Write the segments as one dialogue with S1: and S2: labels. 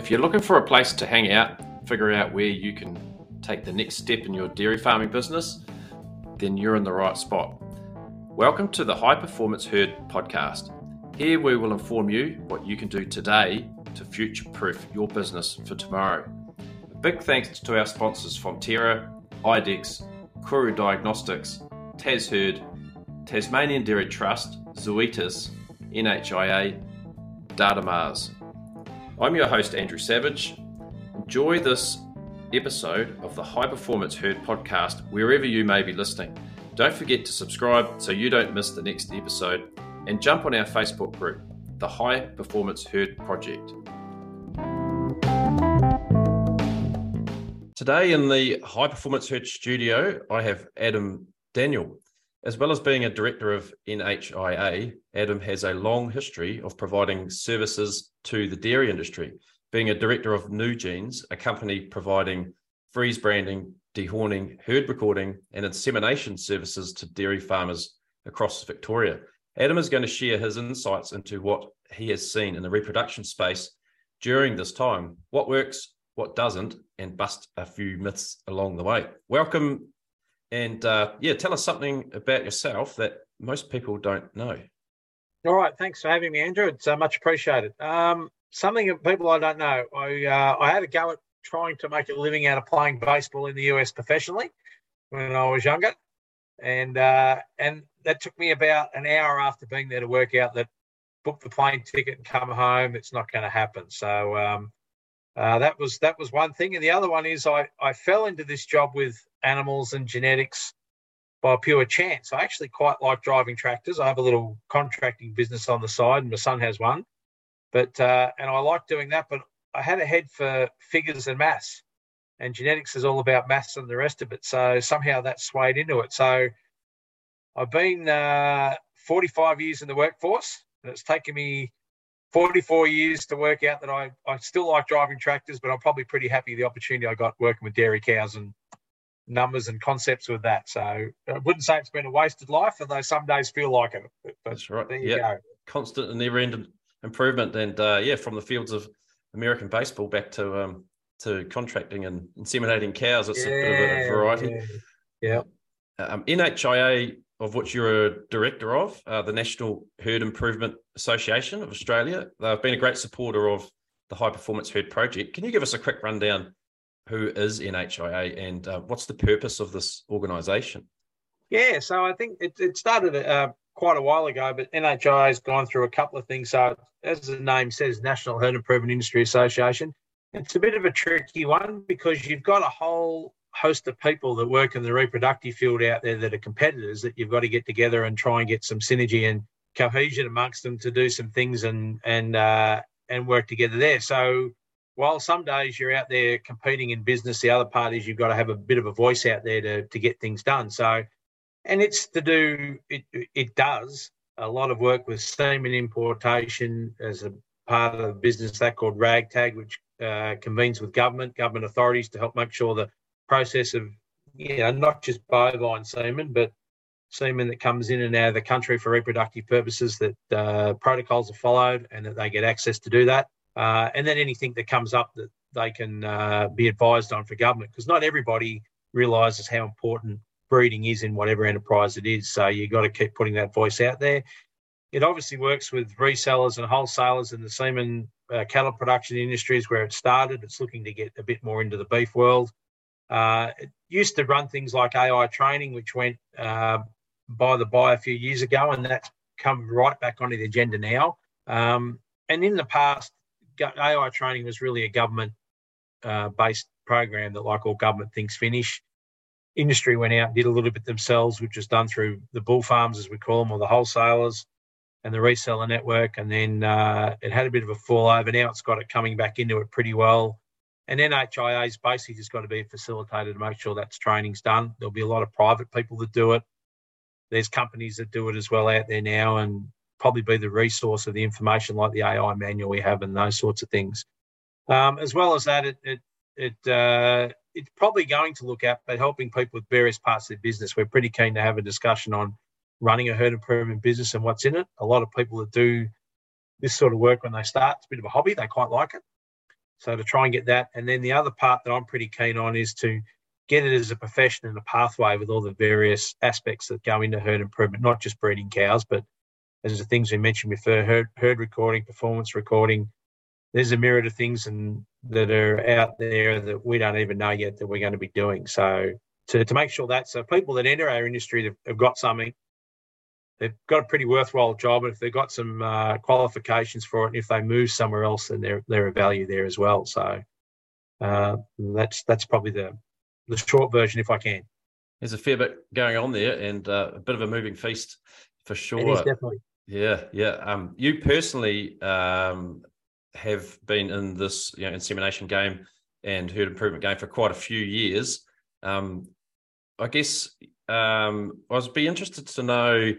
S1: If you're looking for a place to hang out, figure out where you can take the next step in your dairy farming business, then you're in the right spot. Welcome to the High Performance Herd podcast. Here we will inform you what you can do today to future proof your business for tomorrow. A big thanks to our sponsors Fonterra, Idexx, Koru Diagnostics, TasHerd, Tasmanian Dairy Trust, Zoetis, NHIA, Datamars. I'm your host, Andrew Savage. Enjoy this episode of the High Performance Herd podcast wherever you may be listening. Don't forget to subscribe so you don't miss the next episode and jump on our Facebook group, the High Performance Herd Project. Today in the High Performance Herd studio, I have Adam Daniel. As well as being a director of NHIA, Adam has a long history of providing services to the dairy industry, being a director of Nugenes, a company providing freeze branding, dehorning, herd recording, and insemination services to dairy farmers across Victoria. Adam is going to share his insights into what he has seen in the reproduction space during this time, what works, what doesn't, and bust a few myths along the way. Welcome, and uh, yeah, tell us something about yourself that most people don't know.
S2: All right, thanks for having me, Andrew. It's uh, much appreciated. Um, something that people I don't know. I uh, I had a go at trying to make a living out of playing baseball in the US professionally when I was younger, and uh, and that took me about an hour after being there to work out that book the plane ticket and come home. It's not going to happen. So um, uh, that was that was one thing, and the other one is I I fell into this job with animals and genetics by pure chance. I actually quite like driving tractors. I have a little contracting business on the side, and my son has one. But uh, and I like doing that. But I had a head for figures and maths, and genetics is all about maths and the rest of it. So somehow that swayed into it. So I've been uh, 45 years in the workforce, and it's taken me 44 years to work out that I, I still like driving tractors, but I'm probably pretty happy the opportunity I got working with dairy cows and numbers and concepts with that. So I wouldn't say it's been a wasted life, although some days feel like it.
S1: But That's right. There you yep. go. Constant and never-ending improvement, and uh, yeah, from the fields of American baseball back to um, to contracting and inseminating cows. It's yeah, a bit of a variety.
S2: Yeah. yeah.
S1: Um, NHIA, of which you're a director of, uh, the National Herd Improvement Association of Australia. They've been a great supporter of the High Performance Herd Project. Can you give us a quick rundown who is NHIA and uh, what's the purpose of this organisation?
S2: Yeah, so I think it, it started uh, quite a while ago, but NHIA has gone through a couple of things. So, as the name says, National Herd Improvement Industry Association. It's a bit of a tricky one because you've got a whole host of people that work in the reproductive field out there that are competitors that you've got to get together and try and get some synergy and cohesion amongst them to do some things and and uh, and work together there. So while some days you're out there competing in business, the other part is you've got to have a bit of a voice out there to, to get things done. So, and it's to do, it, it does a lot of work with semen importation as a part of the business that called RAGTAG, which uh, convenes with government, government authorities to help make sure the process of, you know, not just bovine semen, but semen that comes in and out of the country for reproductive purposes, that uh, protocols are followed and that they get access to do that uh, and then anything that comes up that they can uh, be advised on for government, because not everybody realises how important breeding is in whatever enterprise it is. So you've got to keep putting that voice out there. It obviously works with resellers and wholesalers in the semen uh, cattle production industries where it started. It's looking to get a bit more into the beef world. Uh, it used to run things like AI training, which went uh, by the by a few years ago, and that's come right back onto the agenda now. Um, and in the past, AI training was really a government uh, based program that, like all government things, finish. Industry went out and did a little bit themselves, which was done through the bull farms, as we call them, or the wholesalers and the reseller network. And then uh, it had a bit of a fall over. Now it's got it coming back into it pretty well. And NHIA's basically just got to be facilitated to make sure that's training's done. There'll be a lot of private people that do it. There's companies that do it as well out there now, and probably be the resource of the information like the AI manual we have and those sorts of things. Um, as well as that, it, it, it uh, it's probably going to look at but helping people with various parts of their business. We're pretty keen to have a discussion on running a herd improvement business and what's in it. A lot of people that do this sort of work when they start, it's a bit of a hobby. They quite like it. So to try and get that, and then the other part that I'm pretty keen on is to get it as a profession and a pathway with all the various aspects that go into herd improvement, not just breeding cows, but as the things we mentioned before, herd, herd recording, performance recording. There's a myriad of things and that are out there that we don't even know yet that we're going to be doing. So to, to make sure that so people that enter our industry have, have got something they've got a pretty worthwhile job, and if they've got some uh, qualifications for it, and if they move somewhere else, then they're they're a value there as well. So uh, that's that's probably the the short version, if I can.
S1: There's a fair bit going on there, and uh, a bit of a moving feast for sure.
S2: Definitely.
S1: Yeah, yeah. Um, you personally um, have been in this you know, insemination game and herd improvement game for quite a few years. Um, I guess um, I was be interested to know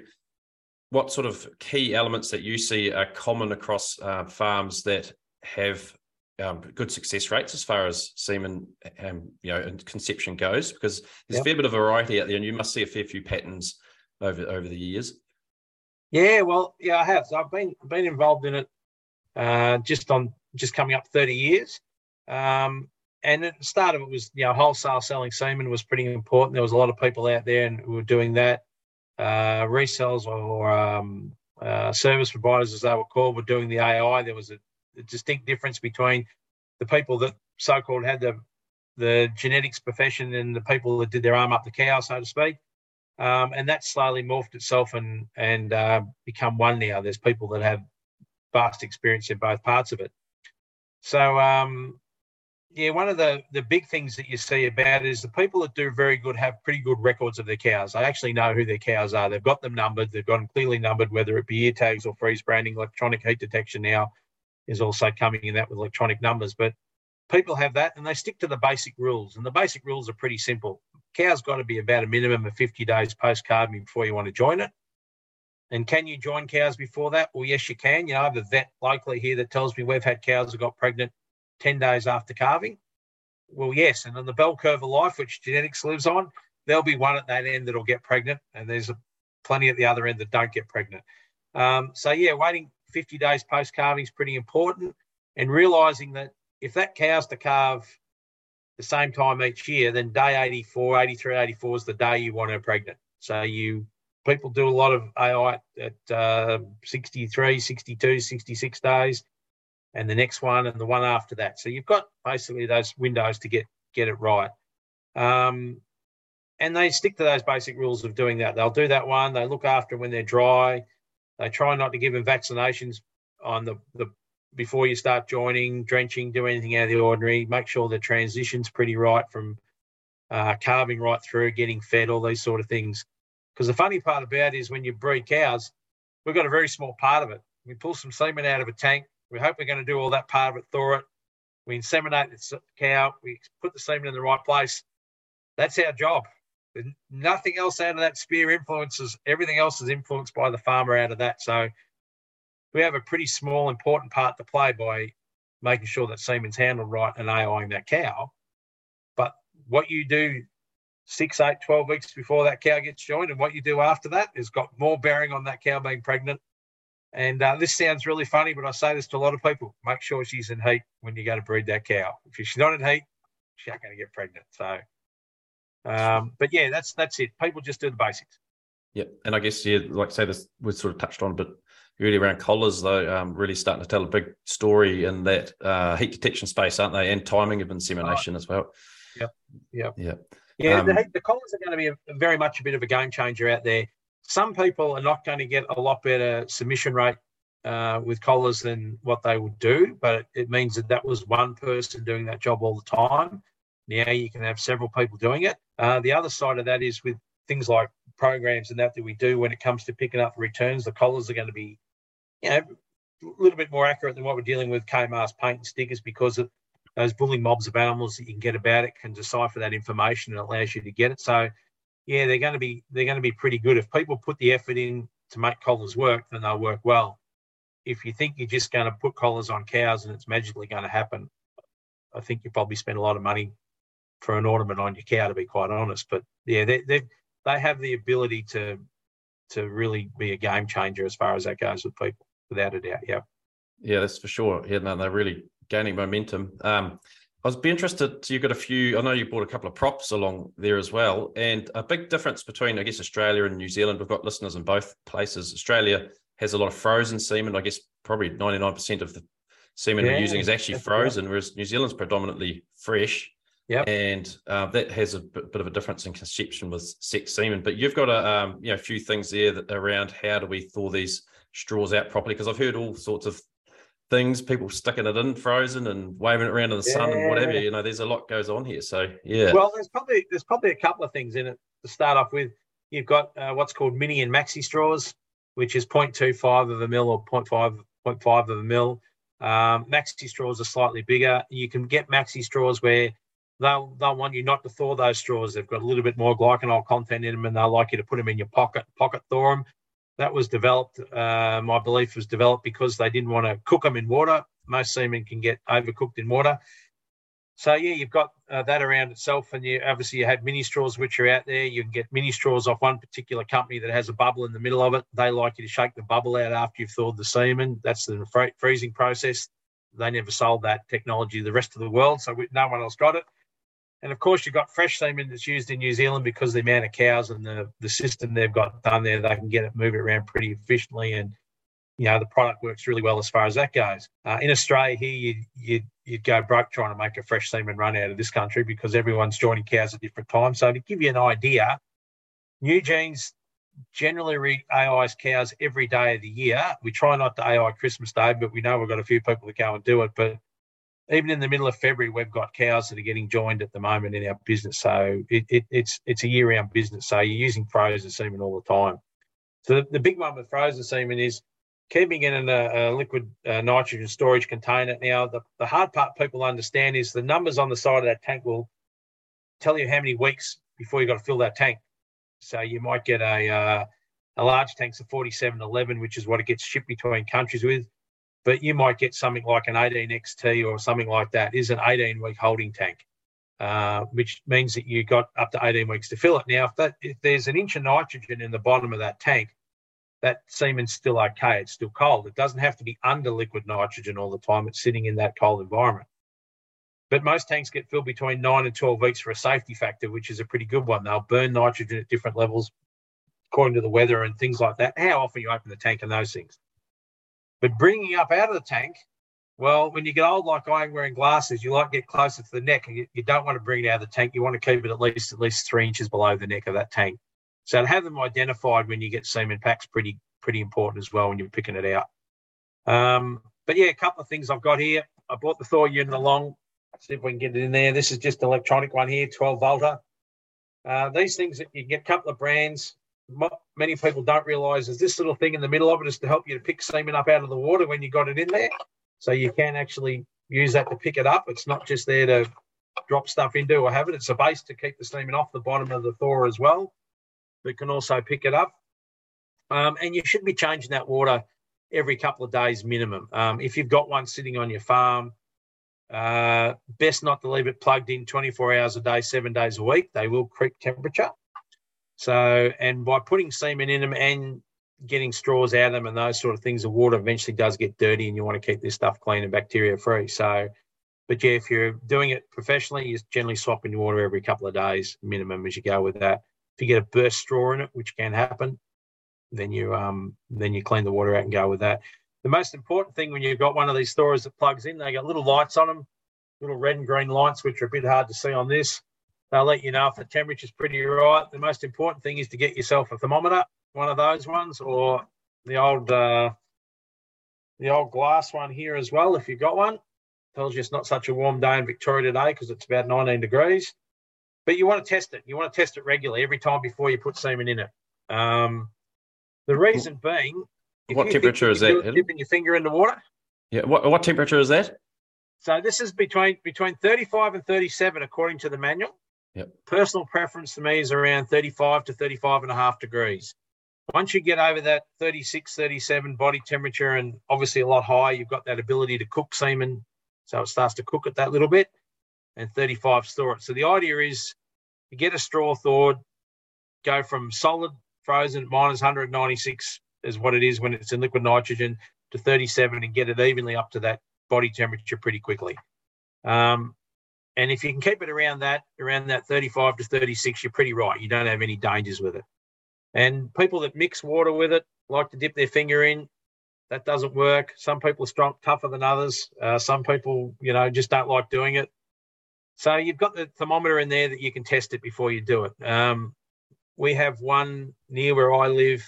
S1: what sort of key elements that you see are common across uh, farms that have um, good success rates as far as semen, um, you know, and conception goes? Because there's yep. a fair bit of variety out there, and you must see a fair few patterns over over the years.
S2: Yeah, well, yeah, I have. So I've been been involved in it uh, just on just coming up 30 years. Um, and at the start of it was, you know, wholesale selling semen was pretty important. There was a lot of people out there and who were doing that uh, resellers or um, uh, service providers, as they were called, were doing the AI. There was a, a distinct difference between the people that so-called had the the genetics profession and the people that did their arm up the cow, so to speak. Um, and that slowly morphed itself and and uh, become one now. There's people that have vast experience in both parts of it. So um, yeah, one of the, the big things that you see about is the people that do very good have pretty good records of their cows. They actually know who their cows are. They've got them numbered. They've got them clearly numbered, whether it be ear tags or freeze branding. Electronic heat detection now is also coming in that with electronic numbers. But people have that and they stick to the basic rules. And the basic rules are pretty simple. Cow's got to be about a minimum of 50 days post calving before you want to join it. And can you join cows before that? Well, yes, you can. You know, I have a vet locally here that tells me we've had cows that got pregnant 10 days after calving? Well, yes. And on the bell curve of life, which genetics lives on, there'll be one at that end that'll get pregnant, and there's a, plenty at the other end that don't get pregnant. Um, so, yeah, waiting 50 days post calving is pretty important, and realizing that if that cow's to calve the same time each year, then day 84, 83, 84 is the day you want her pregnant. So, you people do a lot of AI at uh, 63, 62, 66 days and the next one and the one after that. So you've got basically those windows to get get it right. Um, and they stick to those basic rules of doing that. They'll do that one. They look after when they're dry. They try not to give them vaccinations on the, the before you start joining, drenching, do anything out of the ordinary. Make sure the transition's pretty right from uh, calving right through, getting fed, all these sort of things. Because the funny part about it is when you breed cows, we've got a very small part of it. We pull some semen out of a tank, we hope we're going to do all that part of it, thaw it. We inseminate the cow. We put the semen in the right place. That's our job. Nothing else out of that spear influences. Everything else is influenced by the farmer out of that. So we have a pretty small, important part to play by making sure that semen's handled right and AIing that cow. But what you do six, eight, 12 weeks before that cow gets joined and what you do after that has got more bearing on that cow being pregnant and uh, this sounds really funny, but I say this to a lot of people: make sure she's in heat when you go to breed that cow. If she's not in heat, she's not going to get pregnant. So, um, but yeah, that's that's it. People just do the basics.
S1: Yeah, and I guess yeah, like I say this was sort of touched on, but really around collars though, um, really starting to tell a big story in that uh, heat detection space, aren't they? And timing of insemination as well.
S2: Yeah, yeah,
S1: yeah.
S2: Yeah, um, the, the collars are going to be a, very much a bit of a game changer out there some people are not going to get a lot better submission rate uh, with collars than what they would do, but it means that that was one person doing that job all the time. Now you can have several people doing it. Uh, the other side of that is with things like programs and that that we do when it comes to picking up returns, the collars are going to be, you know, a little bit more accurate than what we're dealing with KMAS paint and stickers because of those bullying mobs of animals that you can get about it can decipher that information and allows you to get it. So yeah, they're going to be they're going to be pretty good. If people put the effort in to make collars work, then they'll work well. If you think you're just going to put collars on cows and it's magically going to happen, I think you probably spend a lot of money for an ornament on your cow, to be quite honest. But yeah, they they they have the ability to to really be a game changer as far as that goes with people, without a doubt. Yeah.
S1: Yeah, that's for sure. Yeah, no, they're really gaining momentum. Um, I was be interested. You've got a few. I know you brought a couple of props along there as well, and a big difference between, I guess, Australia and New Zealand. We've got listeners in both places. Australia has a lot of frozen semen. I guess probably ninety nine percent of the semen yeah, we're using is actually frozen, right. whereas New Zealand's predominantly fresh.
S2: Yeah,
S1: and uh, that has a bit, bit, of a difference in conception with sex semen. But you've got a um, you know a few things there that, around how do we thaw these straws out properly? Because I've heard all sorts of things, people sticking it in frozen and waving it around in the yeah. sun and whatever. You know, there's a lot goes on here. So yeah.
S2: Well, there's probably there's probably a couple of things in it to start off with. You've got uh, what's called mini and maxi straws, which is 0.25 of a mil or 0.5 0.5 of a mil. Um, maxi straws are slightly bigger. You can get maxi straws where they'll they'll want you not to thaw those straws. They've got a little bit more glycerol content in them, and they'll like you to put them in your pocket, pocket thaw them. That was developed, uh, my belief was developed because they didn't want to cook them in water. Most semen can get overcooked in water. So yeah, you've got uh, that around itself, and you obviously you had mini straws which are out there. You can get mini straws off one particular company that has a bubble in the middle of it. They like you to shake the bubble out after you've thawed the semen. That's the freezing process. They never sold that technology to the rest of the world, so we, no one else got it. And of course, you've got fresh semen that's used in New Zealand because the amount of cows and the, the system they've got done there. They can get it, move it around pretty efficiently. And, you know, the product works really well as far as that goes. Uh, in Australia, here, you'd, you'd, you'd go broke trying to make a fresh semen run out of this country because everyone's joining cows at different times. So, to give you an idea, Nugenes generally read AI's cows every day of the year. We try not to AI Christmas Day, but we know we've got a few people that go and do it. But even in the middle of February, we've got cows that are getting joined at the moment in our business. So it, it, it's it's a year-round business. So you're using frozen semen all the time. So the, the big one with frozen semen is keeping it in a, a liquid uh, nitrogen storage container. Now, the, the hard part people understand is the numbers on the side of that tank will tell you how many weeks before you've got to fill that tank. So you might get a uh, a large tank's a 4711, which is what it gets shipped between countries with but you might get something like an 18XT or something like that is an 18 week holding tank, uh, which means that you got up to 18 weeks to fill it. Now, if, that, if there's an inch of nitrogen in the bottom of that tank, that semen's still okay. It's still cold. It doesn't have to be under liquid nitrogen all the time. It's sitting in that cold environment. But most tanks get filled between nine and 12 weeks for a safety factor, which is a pretty good one. They'll burn nitrogen at different levels according to the weather and things like that. How often you open the tank and those things. But bringing up out of the tank, well, when you get old like I am wearing glasses, you like get closer to the neck and you, you, don't want to bring it out of the tank. You want to keep it at least at least three inches below the neck of that tank. So to have them identified when you get semen packs pretty pretty important as well when you're picking it out. Um, but yeah, a couple of things I've got here. I brought the thaw unit along. See if we can get it in there. This is just an electronic one here, 12 volter. Uh, these things that you get a couple of brands many people don't realise is this little thing in the middle of it is to help you to pick semen up out of the water when you got it in there. So you can actually use that to pick it up. It's not just there to drop stuff into or have it. It's a base to keep the semen off the bottom of the thaw as well, but can also pick it up. Um, and you should be changing that water every couple of days minimum. Um, if you've got one sitting on your farm, uh, best not to leave it plugged in 24 hours a day, seven days a week. They will creep temperature. So, and by putting semen in them and getting straws out of them and those sort of things, the water eventually does get dirty and you want to keep this stuff clean and bacteria free. So, but yeah, if you're doing it professionally, you're generally swapping your water every couple of days minimum as you go with that. If you get a burst straw in it, which can happen, then you um then you clean the water out and go with that. The most important thing when you've got one of these stores that plugs in, they got little lights on them, little red and green lights, which are a bit hard to see on this. They'll let you know if the temperature's pretty right. The most important thing is to get yourself a thermometer, one of those ones, or the old uh, the old glass one here as well. If you've got one, tells you it's not such a warm day in Victoria today because it's about 19 degrees. But you want to test it. You want to test it regularly every time before you put semen in it. Um, the reason being,
S1: what temperature is that?
S2: Dipping your finger in the water.
S1: Yeah. What what temperature is that?
S2: So this is between between 35 and 37 according to the manual.
S1: Yep.
S2: Personal preference to me is around 35 to 35 and a half degrees. Once you get over that 36, 37 body temperature and obviously a lot higher, you've got that ability to cook semen. So it starts to cook it that little bit and 35 store it. So the idea is you get a straw thawed, go from solid frozen minus 196 is what it is when it's in liquid nitrogen to 37 and get it evenly up to that body temperature pretty quickly. Um, and if you can keep it around that, around that 35 to 36, you're pretty right. You don't have any dangers with it. And people that mix water with it like to dip their finger in. That doesn't work. Some people are strong, tougher than others. Uh, some people, you know, just don't like doing it. So you've got the thermometer in there that you can test it before you do it. Um, we have one near where I live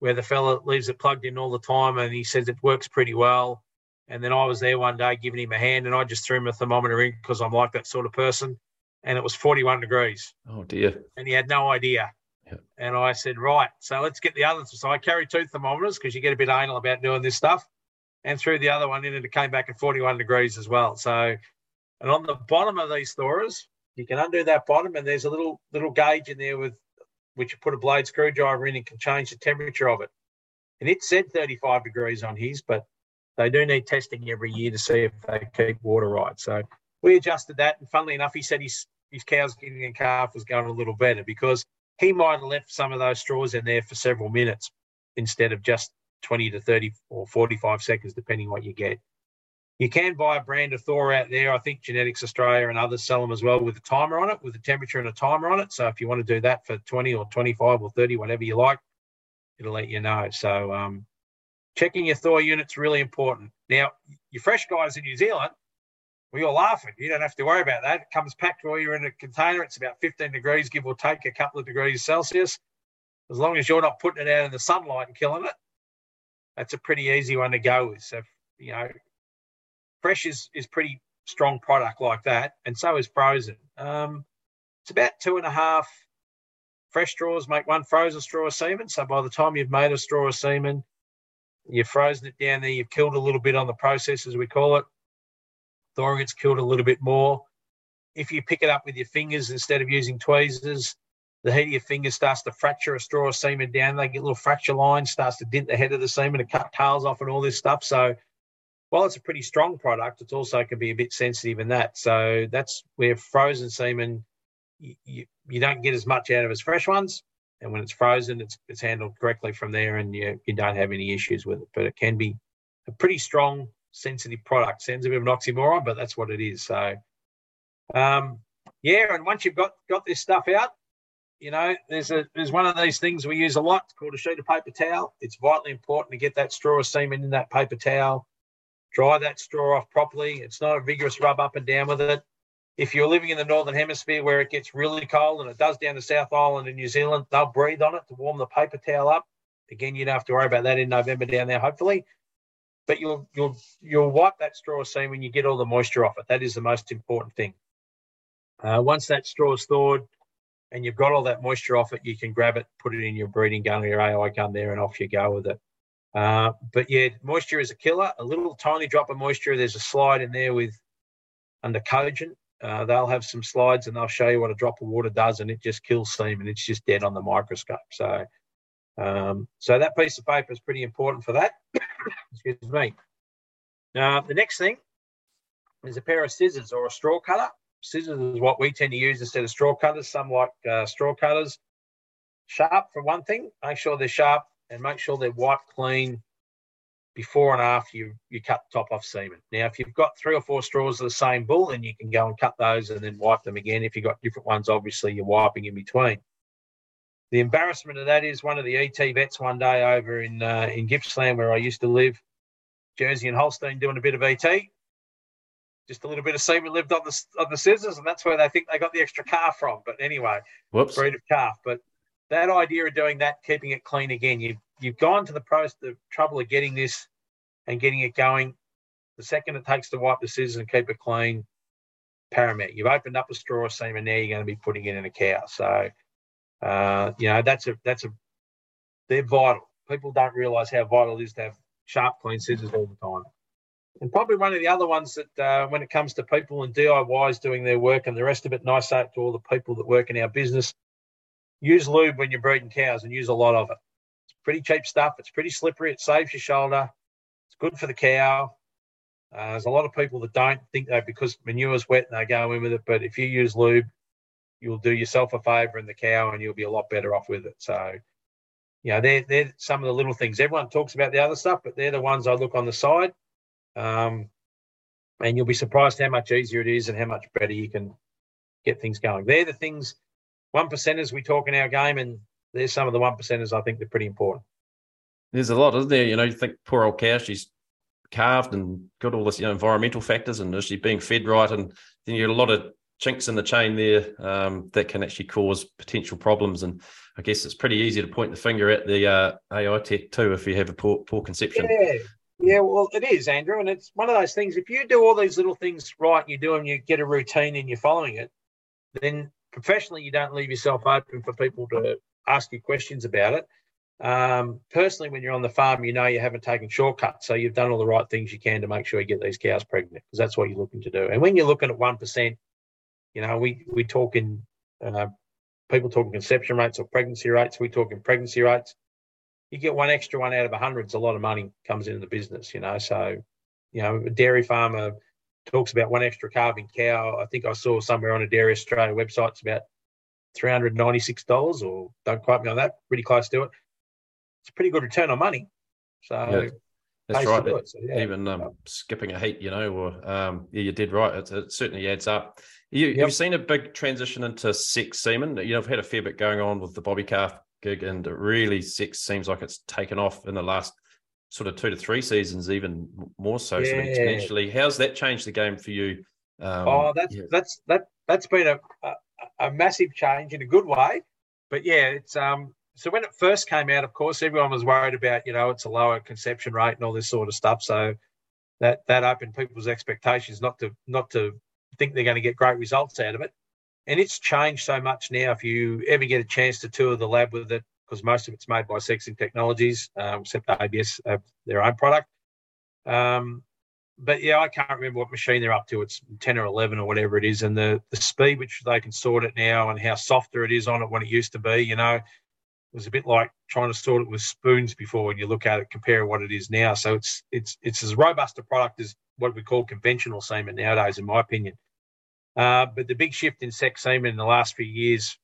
S2: where the fella leaves it plugged in all the time and he says it works pretty well. And then I was there one day giving him a hand and I just threw him a thermometer in because I'm like that sort of person. And it was 41 degrees.
S1: Oh, dear.
S2: And he had no idea. Yep. And I said, right, so let's get the other. So I carry two thermometers because you get a bit anal about doing this stuff and threw the other one in and it came back at 41 degrees as well. So, and on the bottom of these Thoras, you can undo that bottom and there's a little little gauge in there with which you put a blade screwdriver in and can change the temperature of it. And it said 35 degrees on his, but they do need testing every year to see if they keep water right. So we adjusted that. And funnily enough, he said his, his cow's getting a calf was going a little better because he might have left some of those straws in there for several minutes instead of just 20 to 30 or 45 seconds, depending what you get. You can buy a brand of thaw out there. I think Genetics Australia and others sell them as well with a timer on it, with a temperature and a timer on it. So if you want to do that for 20 or 25 or 30, whatever you like, it'll let you know. So um, checking your thaw unit's really important. Now, your fresh guys in New Zealand, we all laughing. You don't have to worry about that. It comes packed while you're in a container. It's about 15 degrees, give or take a couple of degrees Celsius. As long as you're not putting it out in the sunlight and killing it, that's a pretty easy one to go with. So, you know, fresh is, is pretty strong product like that, and so is frozen. Um, it's about two and a half fresh straws make one frozen straw of semen. So by the time you've made a straw of semen, you've frozen it down there, you've killed a little bit on the process, as we call it. Thora gets killed a little bit more. If you pick it up with your fingers instead of using tweezers, the heat of your fingers starts to fracture a straw of semen down. They get little fracture lines, starts to dent the head of the semen and cut tails off and all this stuff. So while it's a pretty strong product, it also can be a bit sensitive in that. So that's where frozen semen, you, you, you, don't get as much out of as fresh ones. And when it's frozen, it's, it's handled correctly from there and you, you don't have any issues with it. But it can be a pretty strong, sensitive product. Sounds a bit of an oxymoron, but that's what it is. So, um, yeah, and once you've got, got this stuff out, you know, there's a there's one of these things we use a lot it's called a sheet of paper towel. It's vitally important to get that straw semen in that paper towel dry that straw off properly. It's not a vigorous rub up and down with it. If you're living in the northern hemisphere where it gets really cold and it does down to South Island in New Zealand, they'll breathe on it to warm the paper towel up. Again, you don't have to worry about that in November down there, hopefully. But you'll you'll you'll wipe that straw seam when you get all the moisture off it. That is the most important thing. Uh, once that straw is thawed and you've got all that moisture off it, you can grab it, put it in your breeding gun or your AI gun there, and off you go with it. Uh, but yeah, moisture is a killer. A little tiny drop of moisture. There's a slide in there with under. Uh, they'll have some slides and they'll show you what a drop of water does, and it just kills semen. It's just dead on the microscope. So, um, so that piece of paper is pretty important for that. Excuse me. Now, the next thing is a pair of scissors or a straw cutter. Scissors is what we tend to use instead of straw cutters. Some like uh, straw cutters. Sharp for one thing. Make sure they're sharp and make sure they're wiped clean before and after you, you cut the top off semen. Now, if you've got three or four straws of the same bull, then you can go and cut those and then wipe them again. If you've got different ones, obviously you're wiping in between. The embarrassment of that is one of the ET vets one day over in uh, in Gippsland where I used to live, Jersey and Holstein, doing a bit of ET. Just a little bit of semen lived on the on the scissors, and that's where they think they got the extra calf from. But anyway,
S1: Whoops.
S2: breed of calf. But that idea of doing that, keeping it clean again, you've you've gone to the process, the trouble of getting this and getting it going. The second it takes to wipe the scissors and keep it clean, paramount. You've opened up a straw seam and Now you're going to be putting it in a cow. So, uh, you know, that's a that's a they're vital. People don't realise how vital it is to have sharp, clean scissors all the time. And probably one of the other ones that, uh, when it comes to people and DIYs doing their work and the rest of it, nice it to all the people that work in our business, use lube when you're breeding cows and use a lot of it. Pretty cheap stuff. It's pretty slippery. It saves your shoulder. It's good for the cow. Uh, there's a lot of people that don't think that because manure's wet and they go in with it. But if you use lube, you'll do yourself a favour and the cow, and you'll be a lot better off with it. So, you know, they're, they're some of the little things. Everyone talks about the other stuff, but they're the ones I look on the side. Um, and you'll be surprised how much easier it is and how much better you can get things going. They're the things, one percenters we talk in our game, and there's some of the one percenters I think they're pretty important.
S1: There's a lot, isn't there? You know, you think poor old cow, she's calved and got all this, you know, environmental factors and is she being fed right? And then you get a lot of chinks in the chain there um, that can actually cause potential problems. And I guess it's pretty easy to point the finger at the uh, AI tech too if you have a poor, poor conception.
S2: Yeah. Yeah, well, it is, Andrew, and it's one of those things. If you do all these little things right, you do them, you get a routine, and you're following it, then professionally, you don't leave yourself open for people to ask you questions about it. Um, personally, when you're on the farm, you know you haven't taken shortcuts, so you've done all the right things you can to make sure you get these cows pregnant because that's what you're looking to do. And when you're looking at one percent, you know we we talking uh, people talking conception rates or pregnancy rates. We talking pregnancy rates. You get one extra one out of a hundred, it's a lot of money comes into the business. You know, so you know a dairy farmer talks about one extra calving cow. I think I saw somewhere on a Dairy Australia website it's about three hundred ninety six dollars, or don't quote me on that, pretty close to it it's a pretty good return on money. So yeah,
S1: that's right. So, yeah. Even um, skipping a heat, you know, or um, yeah, you did right. It, it certainly adds up. You, yep. You've seen a big transition into sex semen. You know, I've had a fair bit going on with the Bobby Calf gig, and it really sex seems like it's taken off in the last sort of two to three seasons, even more so, yeah. sort of exponentially. How's that changed the game for you?
S2: Um, oh, that's yeah. that's that that's been a, a, a massive change in a good way. But yeah, it's um so when it first came out, of course, everyone was worried about, you know, it's a lower conception rate and all this sort of stuff. So that that opened people's expectations not to not to think they're going to get great results out of it. And it's changed so much now. If you ever get a chance to tour the lab with it, because most of it's made by Sexing Technologies, um, except ABS have their own product. Um, but yeah, I can't remember what machine they're up to. It's 10 or 11 or whatever it is. And the, the speed which they can sort it now and how softer it is on it when it used to be, you know, it was a bit like trying to sort it with spoons before when you look at it, compare what it is now. So it's it's it's as robust a product as what we call conventional semen nowadays, in my opinion. Uh, but the big shift in sex semen in the last few years.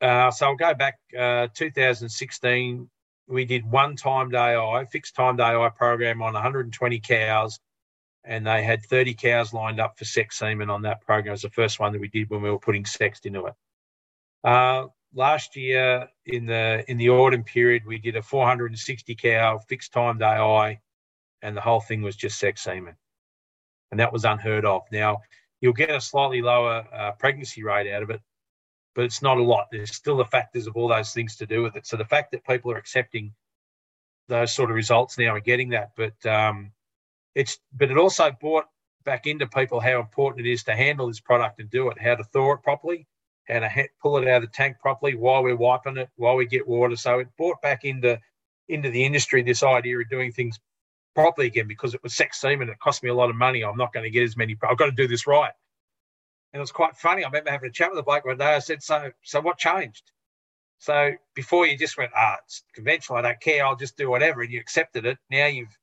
S2: Uh, so I'll go back uh, 2016. We did one timed AI, fixed timed AI program on 120 cows, and they had 30 cows lined up for sex semen on that program. It was the first one that we did when we were putting sex into it. Uh, last year in the in the autumn period, we did a 460 cow fixed timed AI, and the whole thing was just sex semen, and that was unheard of. Now you'll get a slightly lower uh, pregnancy rate out of it, but it's not a lot. There's still the factors of all those things to do with it. So the fact that people are accepting those sort of results now and getting that, but um, it's but it also brought back into people how important it is to handle this product and do it, how to thaw it properly, how to pull it out of the tank properly while we're wiping it, while we get water. So it brought back into into the industry this idea of doing things properly again because it was sex semen. It cost me a lot of money. I'm not going to get as many. I've got to do this right. It was quite funny. I remember having a chat with the bloke one day. I said, "So, so what changed?" So before you just went, "Ah, it's conventional. I don't care. I'll just do whatever," and you accepted it. Now you've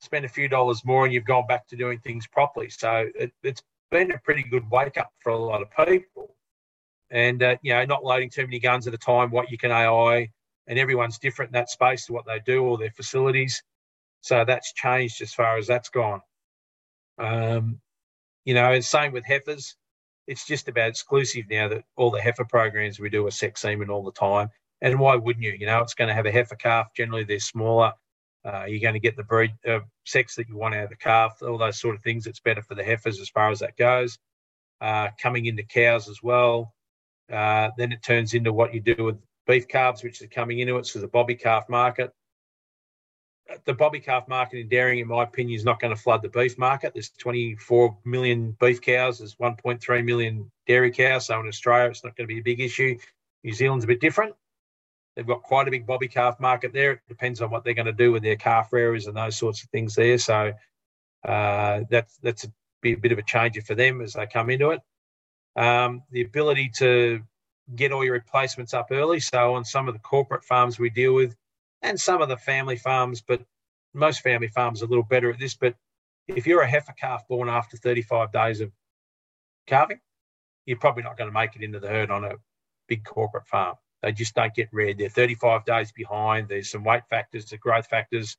S2: spent a few dollars more and you've gone back to doing things properly. So it, it's been a pretty good wake up for a lot of people and uh, you know not loading too many guns at a time. What you can AI, and everyone's different in that space to what they do or their facilities. So that's changed as far as that's gone. Um, you know, and same with heifers. It's just about exclusive now that all the heifer programs we do are sex semen all the time. And why wouldn't you? You know, it's going to have a heifer calf. Generally, they're smaller. Uh, you're going to get the breed uh, sex that you want out of the calf. All those sort of things. It's better for the heifers as far as that goes. Uh, coming into cows as well. Uh, then it turns into what you do with beef calves, which are coming into it. So the bobby calf market. The bobby calf market in dairying, in my opinion, is not going to flood the beef market. There's 24 million beef cows. There's 1.3 million dairy cows. So in Australia, it's not going to be a big issue. New Zealand's a bit different. They've got quite a big bobby calf market there. It depends on what they're going to do with their calf rearers and those sorts of things there. So uh, that's that's a, be a bit of a changer for them as they come into it um, the ability to get all your replacements up early. So on some of the corporate farms we deal with, and some of the family farms, but most family farms are a little better at this. But if you're a heifer calf born after 35 days of calving, you're probably not going to make it into the herd on a big corporate farm. They just don't get reared. They're 35 days behind. There's some weight factors, the growth factors,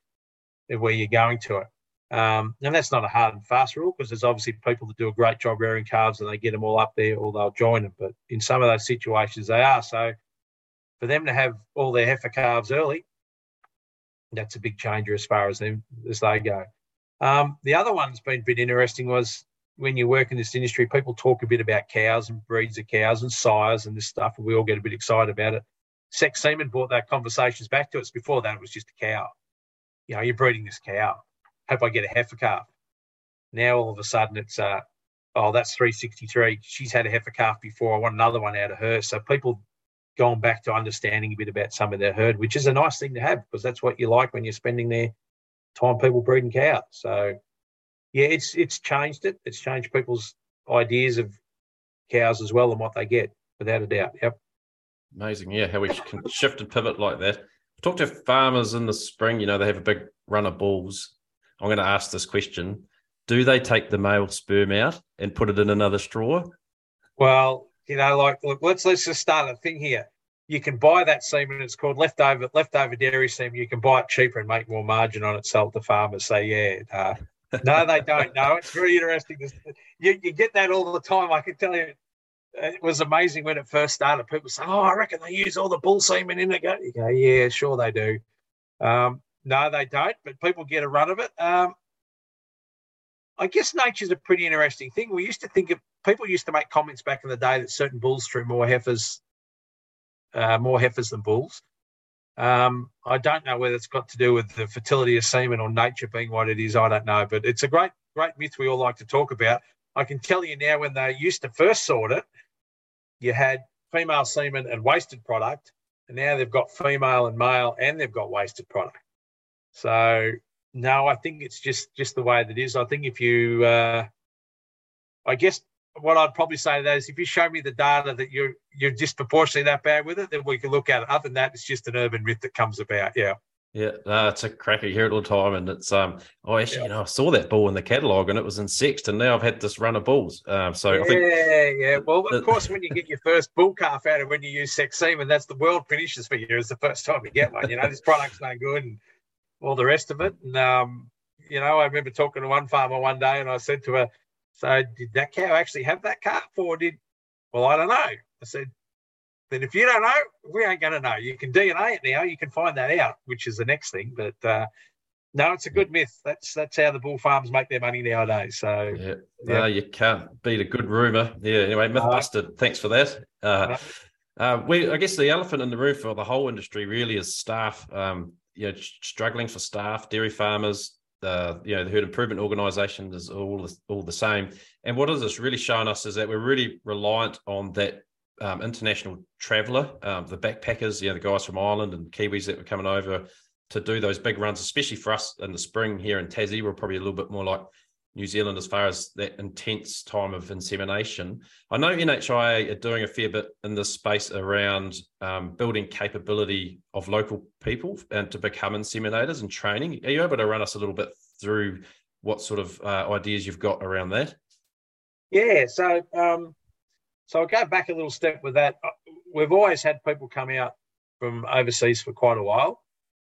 S2: where you're going to it. Um, and that's not a hard and fast rule because there's obviously people that do a great job rearing calves and they get them all up there or they'll join them. But in some of those situations, they are. So for them to have all their heifer calves early, that's a big changer as far as them as they go. Um, the other one's been a bit interesting was when you work in this industry, people talk a bit about cows and breeds of cows and sires and this stuff, and we all get a bit excited about it. Sex semen brought that conversations back to us. Before that, it was just a cow. You know, you're breeding this cow. Hope I get a heifer calf. Now all of a sudden it's uh, oh that's 363. She's had a heifer calf before. I want another one out of her. So people going back to understanding a bit about some of their herd, which is a nice thing to have because that's what you like when you're spending their time people breeding cows. So yeah, it's it's changed it. It's changed people's ideas of cows as well and what they get, without a doubt. Yep.
S1: Amazing, yeah, how we can shift and pivot like that. Talk to farmers in the spring. You know, they have a big run of bulls. I'm going to ask this question: Do they take the male sperm out and put it in another straw?
S2: Well, you know, like look, let's let's just start a thing here. You can buy that semen. It's called leftover leftover dairy semen. You can buy it cheaper and make more margin on it. Sell it to farmers. Say, yeah, uh, no, they don't. No, it's very interesting. You, you get that all the time. I can tell you, it was amazing when it first started. People say, "Oh, I reckon they use all the bull semen in it." You go, "Yeah, sure they do." Um, no, they don't, but people get a run of it. Um, I guess nature's a pretty interesting thing. We used to think of people used to make comments back in the day that certain bulls threw more heifers, uh, more heifers than bulls. Um, I don't know whether it's got to do with the fertility of semen or nature being what it is. I don't know, but it's a great, great myth we all like to talk about. I can tell you now, when they used to first sort it, you had female semen and wasted product, and now they've got female and male, and they've got wasted product. So no, I think it's just just the way that it is. I think if you, uh, I guess what I'd probably say to that is if you show me the data that you're you're disproportionately that bad with it, then we can look at it. Other than that, it's just an urban myth that comes about. Yeah.
S1: Yeah, no, it's a cracker. Hear it all time, and it's um. Oh, actually, yeah. you know, I saw that bull in the catalogue, and it was in sexed, and now I've had this run of bulls. Um, so
S2: yeah,
S1: I think,
S2: yeah. Well, of course, when you get your first bull calf out of when you use sex semen, that's the world finishes for you. It's the first time you get one. You know, this product's no good, and all the rest of it. And um, you know, I remember talking to one farmer one day, and I said to her, "So did that cow actually have that calf, or did?" Well, I don't know. I said, "Then if you don't know, we ain't going to know. You can DNA it now. You can find that out, which is the next thing." But uh, no, it's a good myth. That's that's how the bull farms make their money nowadays. So
S1: yeah, yeah. no, you can't beat a good rumor. Yeah. Anyway, myth uh, busted. Thanks for that. Uh, uh, we, I guess the elephant in the room for the whole industry really is staff. Um, you know, struggling for staff, dairy farmers, the you know the herd improvement organisation is all all the same. And what has this really shown us is that we're really reliant on that um, international traveller, um, the backpackers, you know, the guys from Ireland and Kiwis that were coming over to do those big runs, especially for us in the spring here in Tassie. We're probably a little bit more like New Zealand as far as that intense time of insemination. I know NHIA are doing a fair bit in this space around um, building capability of local people and to become inseminators and training. Are you able to run us a little bit through what sort of uh, ideas you've got around that?
S2: Yeah, so um, so I'll go back a little step with that. Uh, we've always had people come out from overseas for quite a while.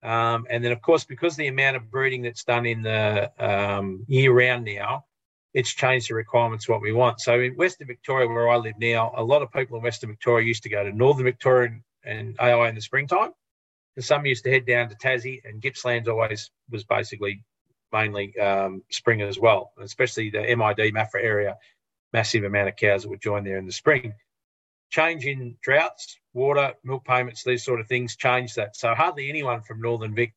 S2: Um, and then, of course, because the amount of breeding that's done in the um, year round now, it's changed the requirements what we want. So in Western Victoria, where I live now, a lot of people in Western Victoria used to go to Northern Victoria and AI in the springtime. And some used to head down to Tassie, and Gippsland's always was basically mainly um, spring as well, especially the MID Maffra area. Massive amount of cows that would join there in the spring. Change in droughts water, milk payments, these sort of things change that. So hardly anyone from Northern Vic,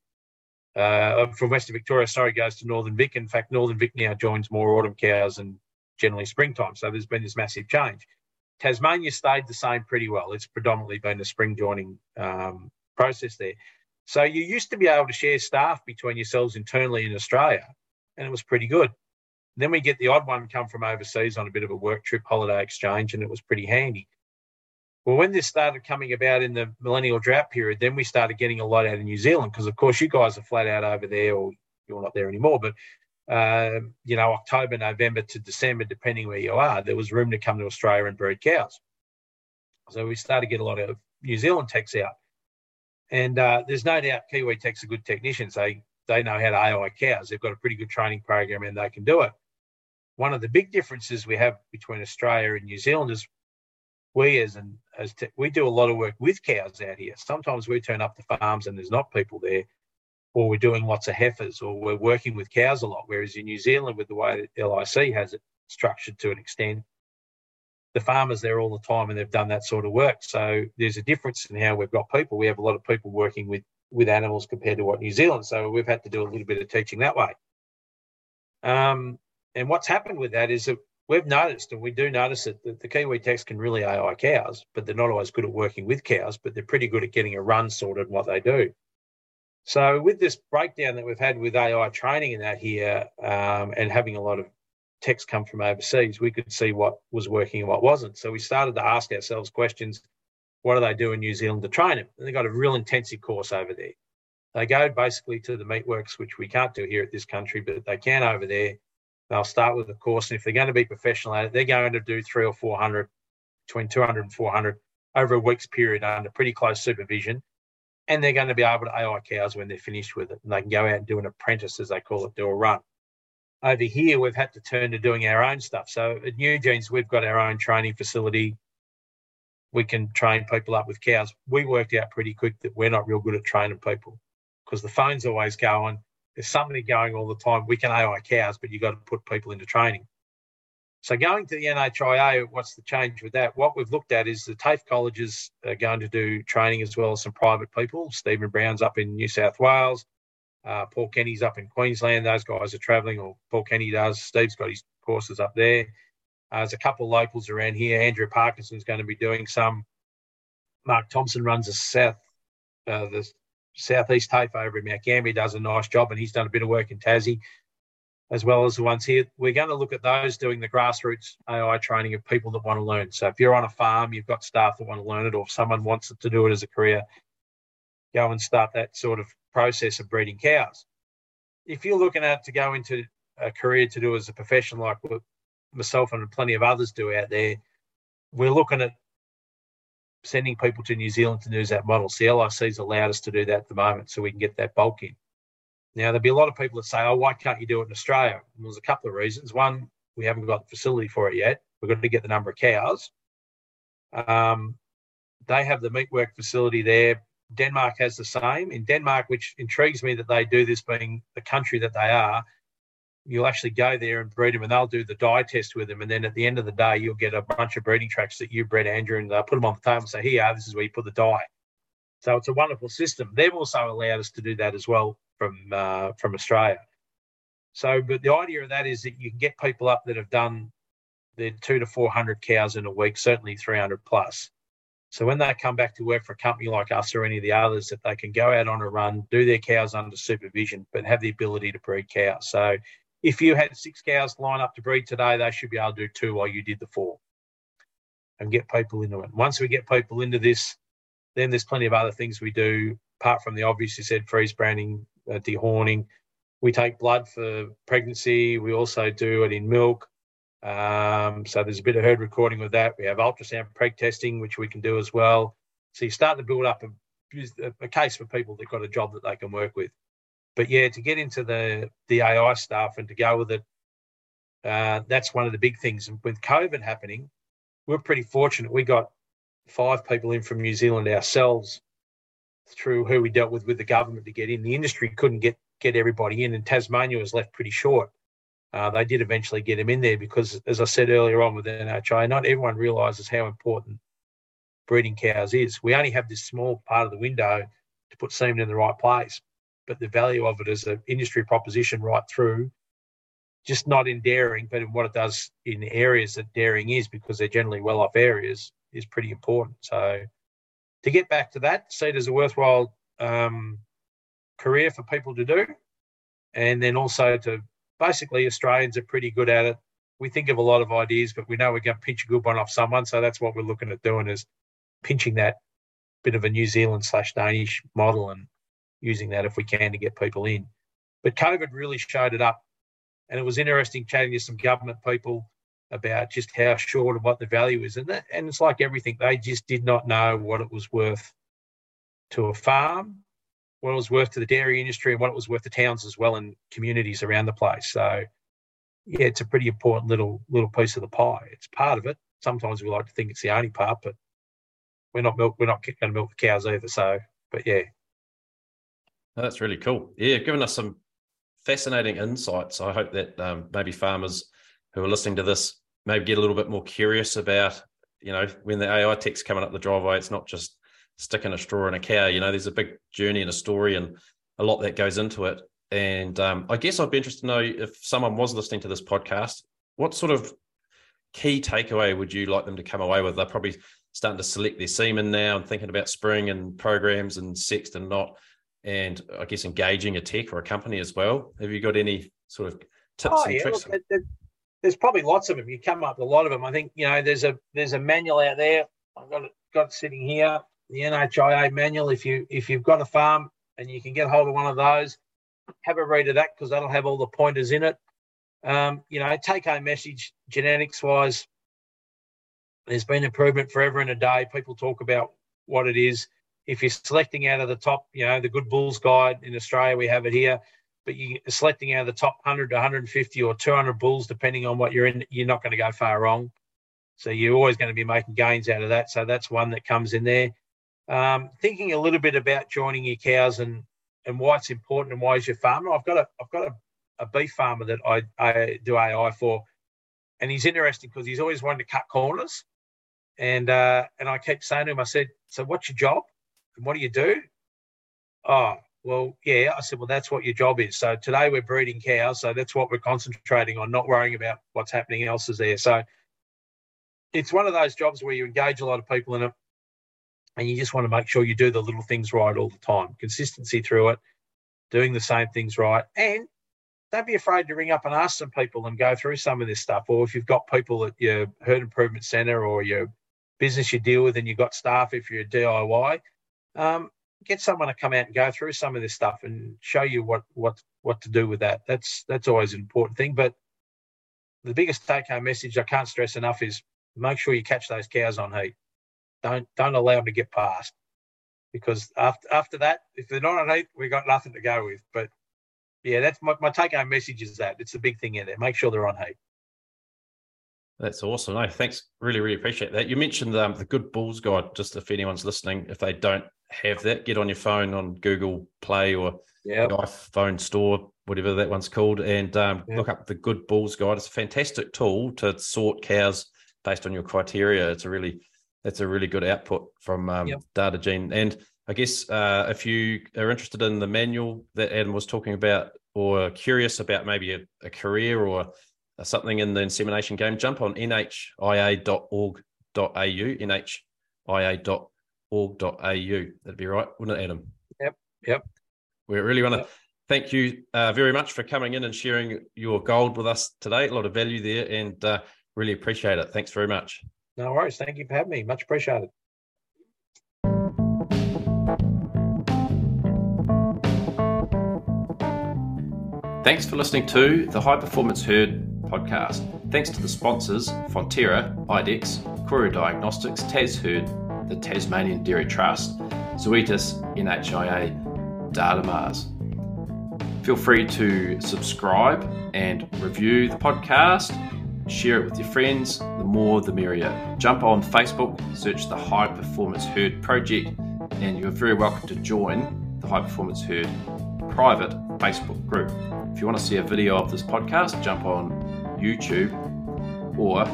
S2: uh, from Western Victoria, sorry, goes to Northern Vic. In fact, Northern Vic now joins more autumn cows and generally springtime. So there's been this massive change. Tasmania stayed the same pretty well. It's predominantly been a spring joining um, process there. So you used to be able to share staff between yourselves internally in Australia, and it was pretty good. Then we get the odd one come from overseas on a bit of a work trip, holiday exchange, and it was pretty handy. Well, when this started coming about in the millennial drought period, then we started getting a lot out of New Zealand because, of course, you guys are flat out over there, or you're not there anymore. But uh, you know, October, November to December, depending where you are, there was room to come to Australia and breed cows. So we started to get a lot of New Zealand techs out. And uh, there's no doubt Kiwi techs are good technicians. They they know how to AI cows. They've got a pretty good training program and they can do it. One of the big differences we have between Australia and New Zealand is we as an as we do a lot of work with cows out here. Sometimes we turn up to farms and there's not people there, or we're doing lots of heifers, or we're working with cows a lot. Whereas in New Zealand, with the way that LIC has it structured to an extent, the farmers there all the time and they've done that sort of work. So there's a difference in how we've got people. We have a lot of people working with with animals compared to what New Zealand. So we've had to do a little bit of teaching that way. Um, and what's happened with that is that we've noticed, and we do notice that the Kiwi techs can really AI cows, but they're not always good at working with cows, but they're pretty good at getting a run sorted what they do. So with this breakdown that we've had with AI training in that here, um, and having a lot of techs come from overseas, we could see what was working and what wasn't. So we started to ask ourselves questions: What do they do in New Zealand to train them? And they got a real intensive course over there. They go basically to the meatworks, which we can't do here at this country, but they can over there They'll start with a course, and if they're going to be professional at it, they're going to do three or 400, between 200 and 400 over a week's period under pretty close supervision. And they're going to be able to AI cows when they're finished with it. And they can go out and do an apprentice, as they call it, do a run. Over here, we've had to turn to doing our own stuff. So at Nugenes, we've got our own training facility. We can train people up with cows. We worked out pretty quick that we're not real good at training people because the phone's always going there's somebody going all the time. We can AI cows, but you've got to put people into training. So going to the NHIA, what's the change with that? What we've looked at is the TAFE colleges are going to do training as well as some private people. Stephen Brown's up in New South Wales. Uh, Paul Kenny's up in Queensland. Those guys are travelling, or Paul Kenny does. Steve's got his courses up there. Uh, there's a couple of locals around here. Andrew Parkinson's going to be doing some. Mark Thompson runs a South, uh, the Southeast TAFE over in Mount Gambier does a nice job, and he's done a bit of work in Tassie as well as the ones here. We're going to look at those doing the grassroots AI training of people that want to learn. So if you're on a farm, you've got staff that want to learn it, or if someone wants to do it as a career, go and start that sort of process of breeding cows. If you're looking at to go into a career to do as a profession like myself and plenty of others do out there, we're looking at sending people to New Zealand to use that model. LIC's allowed us to do that at the moment so we can get that bulk in. Now, there'll be a lot of people that say, oh, why can't you do it in Australia? And there's a couple of reasons. One, we haven't got the facility for it yet. We've got to get the number of cows. Um, they have the meatwork facility there. Denmark has the same. In Denmark, which intrigues me that they do this being the country that they are, you'll actually go there and breed them and they'll do the dye test with them. And then at the end of the day, you'll get a bunch of breeding tracts that you bred, Andrew, and they'll put them on the table and say, here, this is where you put the dye. So it's a wonderful system. They've also allowed us to do that as well from uh, from Australia. So, but the idea of that is that you can get people up that have done their two to 400 cows in a week, certainly 300 plus. So when they come back to work for a company like us or any of the others, that they can go out on a run, do their cows under supervision, but have the ability to breed cows. So if you had six cows line up to breed today, they should be able to do two while you did the four and get people into it. Once we get people into this, then there's plenty of other things we do apart from the obvious you said freeze branding, uh, dehorning. We take blood for pregnancy. We also do it in milk. Um, so there's a bit of herd recording with that. We have ultrasound preg testing, which we can do as well. So you start to build up a, a case for people that got a job that they can work with but yeah, to get into the the AI stuff and to go with it, uh, that's one of the big things. And with COVID happening, we're pretty fortunate. We got five people in from New Zealand ourselves through who we dealt with with the government to get in. The industry couldn't get get everybody in, and Tasmania was left pretty short. Uh, they did eventually get him in there because, as I said earlier on with NHI, not everyone realises how important breeding cows is. We only have this small part of the window to put semen in the right place but the value of it as an industry proposition right through, just not in dairying, but in what it does in areas that dairying is, because they're generally well off areas, is pretty important. So to get back to that, see it as a worthwhile um, career for people to do. And then also to basically, Australians are pretty good at it. We think of a lot of ideas, but we know we're going to pinch a good one off someone. So that's what we're looking at doing is pinching that bit of a New Zealand slash Danish model and using that if we can to get people in. But COVID really showed it up. And it was interesting chatting to some government people about just how short and what the value is. And, that, and it's like everything, they just did not know what it was worth to a farm what it was worth to the dairy industry and what it was worth to towns as well and communities around the place. So yeah, it's a pretty important little little piece of the pie. It's part of it. Sometimes we like to think it's the only part, but we're not milk. We're not going to milk the cows either. So, but yeah,
S1: that's really cool. Yeah, given us some fascinating insights. I hope that um, maybe farmers who are listening to this maybe get a little bit more curious about, you know, when the AI tech's coming up the driveway, it's not just sticking a straw in a cow. You know, there's a big journey and a story and a lot that goes into it. And um, I guess I'd be interested to know if someone was listening to this podcast, what sort of key takeaway would you like them to come away with? They're probably starting to select their semen now and thinking about spring and programs and sexed and not, and I guess engaging a tech or a company as well. Have you got any sort of tips oh, and yeah, tricks? Look,
S2: there's probably lots of them. You come up with a lot of them. I think you know there's a there's a manual out there. I've got it got it sitting here, the NHIA manual. If you if you've got a farm and you can get hold of one of those, have a read of that because that'll have all the pointers in it. Um, you know, take home message genetics wise. There's been improvement forever and a day. People talk about what it is. If you're selecting out of the top, you know, the Good Bulls Guide in Australia, we have it here. But you're selecting out of the top 100 to 150 or 200 bulls, depending on what you're in, you're not going to go far wrong. So you're always going to be making gains out of that. So that's one that comes in there. Um, thinking a little bit about joining your cows and and why it's important and why is your farmer. I've got a I've got a, a beef farmer that I, I do AI for, and he's interesting because he's always wanting to cut corners, and uh, and I keep saying to him, I said, so what's your job, and what do you do? Oh, well, yeah. I said, well, that's what your job is. So today we're breeding cows, so that's what we're concentrating on, not worrying about what's happening else is there. So it's one of those jobs where you engage a lot of people in it and you just want to make sure you do the little things right all the time. Consistency through it, doing the same things right, and don't be afraid to ring up and ask some people and go through some of this stuff. Or if you've got people at your herd improvement centre or your business you deal with, and you've got staff if you're a DIY, um, get someone to come out and go through some of this stuff and show you what what what to do with that. That's that's always an important thing. But the biggest take home message I can't stress enough is make sure you catch those cows on heat. Don't don't allow them to get past because after after that, if they're not on heat, we've got nothing to go with. But yeah, that's my, my take home message is that it's the big thing in there. Make sure they're on heat.
S1: That's awesome. No, thanks. Really, really appreciate that. You mentioned um, the Good Bulls Guide. Just if anyone's listening, if they don't have that, get on your phone on Google Play or yep. iPhone Store, whatever that one's called, and um, yep. look up the Good Bulls Guide. It's a fantastic tool to sort cows based on your criteria. It's a really that's a really good output from um, yep. Datagene. And I guess uh, if you are interested in the manual that Adam was talking about, or curious about maybe a, a career or something in the insemination game, jump on nhia.org.au, nhia.org.au. That'd be right, wouldn't it, Adam?
S2: Yep, yep.
S1: We really want to yep. thank you uh, very much for coming in and sharing your gold with us today. A lot of value there, and uh, really appreciate it. Thanks very much.
S2: No worries. Thank you for having me. Much appreciated.
S1: Thanks for listening to the High Performance Herd podcast. Thanks to the sponsors Fonterra, Idexx, Koru Diagnostics, TasHerd, the Tasmanian Dairy Trust, Zoetis, NHIA, Datamars. Feel free to subscribe and review the podcast Share it with your friends. The more, the merrier. Jump on Facebook, search the High Performance Herd Project, and you're very welcome to join the High Performance Herd private Facebook group. If you want to see a video of this podcast, jump on YouTube or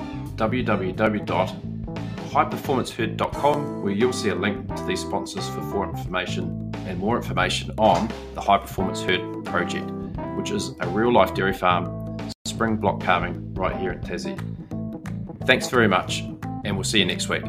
S1: www.highperformanceherd.com where you'll see a link to these sponsors for more information and more information on the High Performance Herd Project, which is a real life dairy farm spring block calving right here at Tassie. Thanks very much, and we'll see you next week.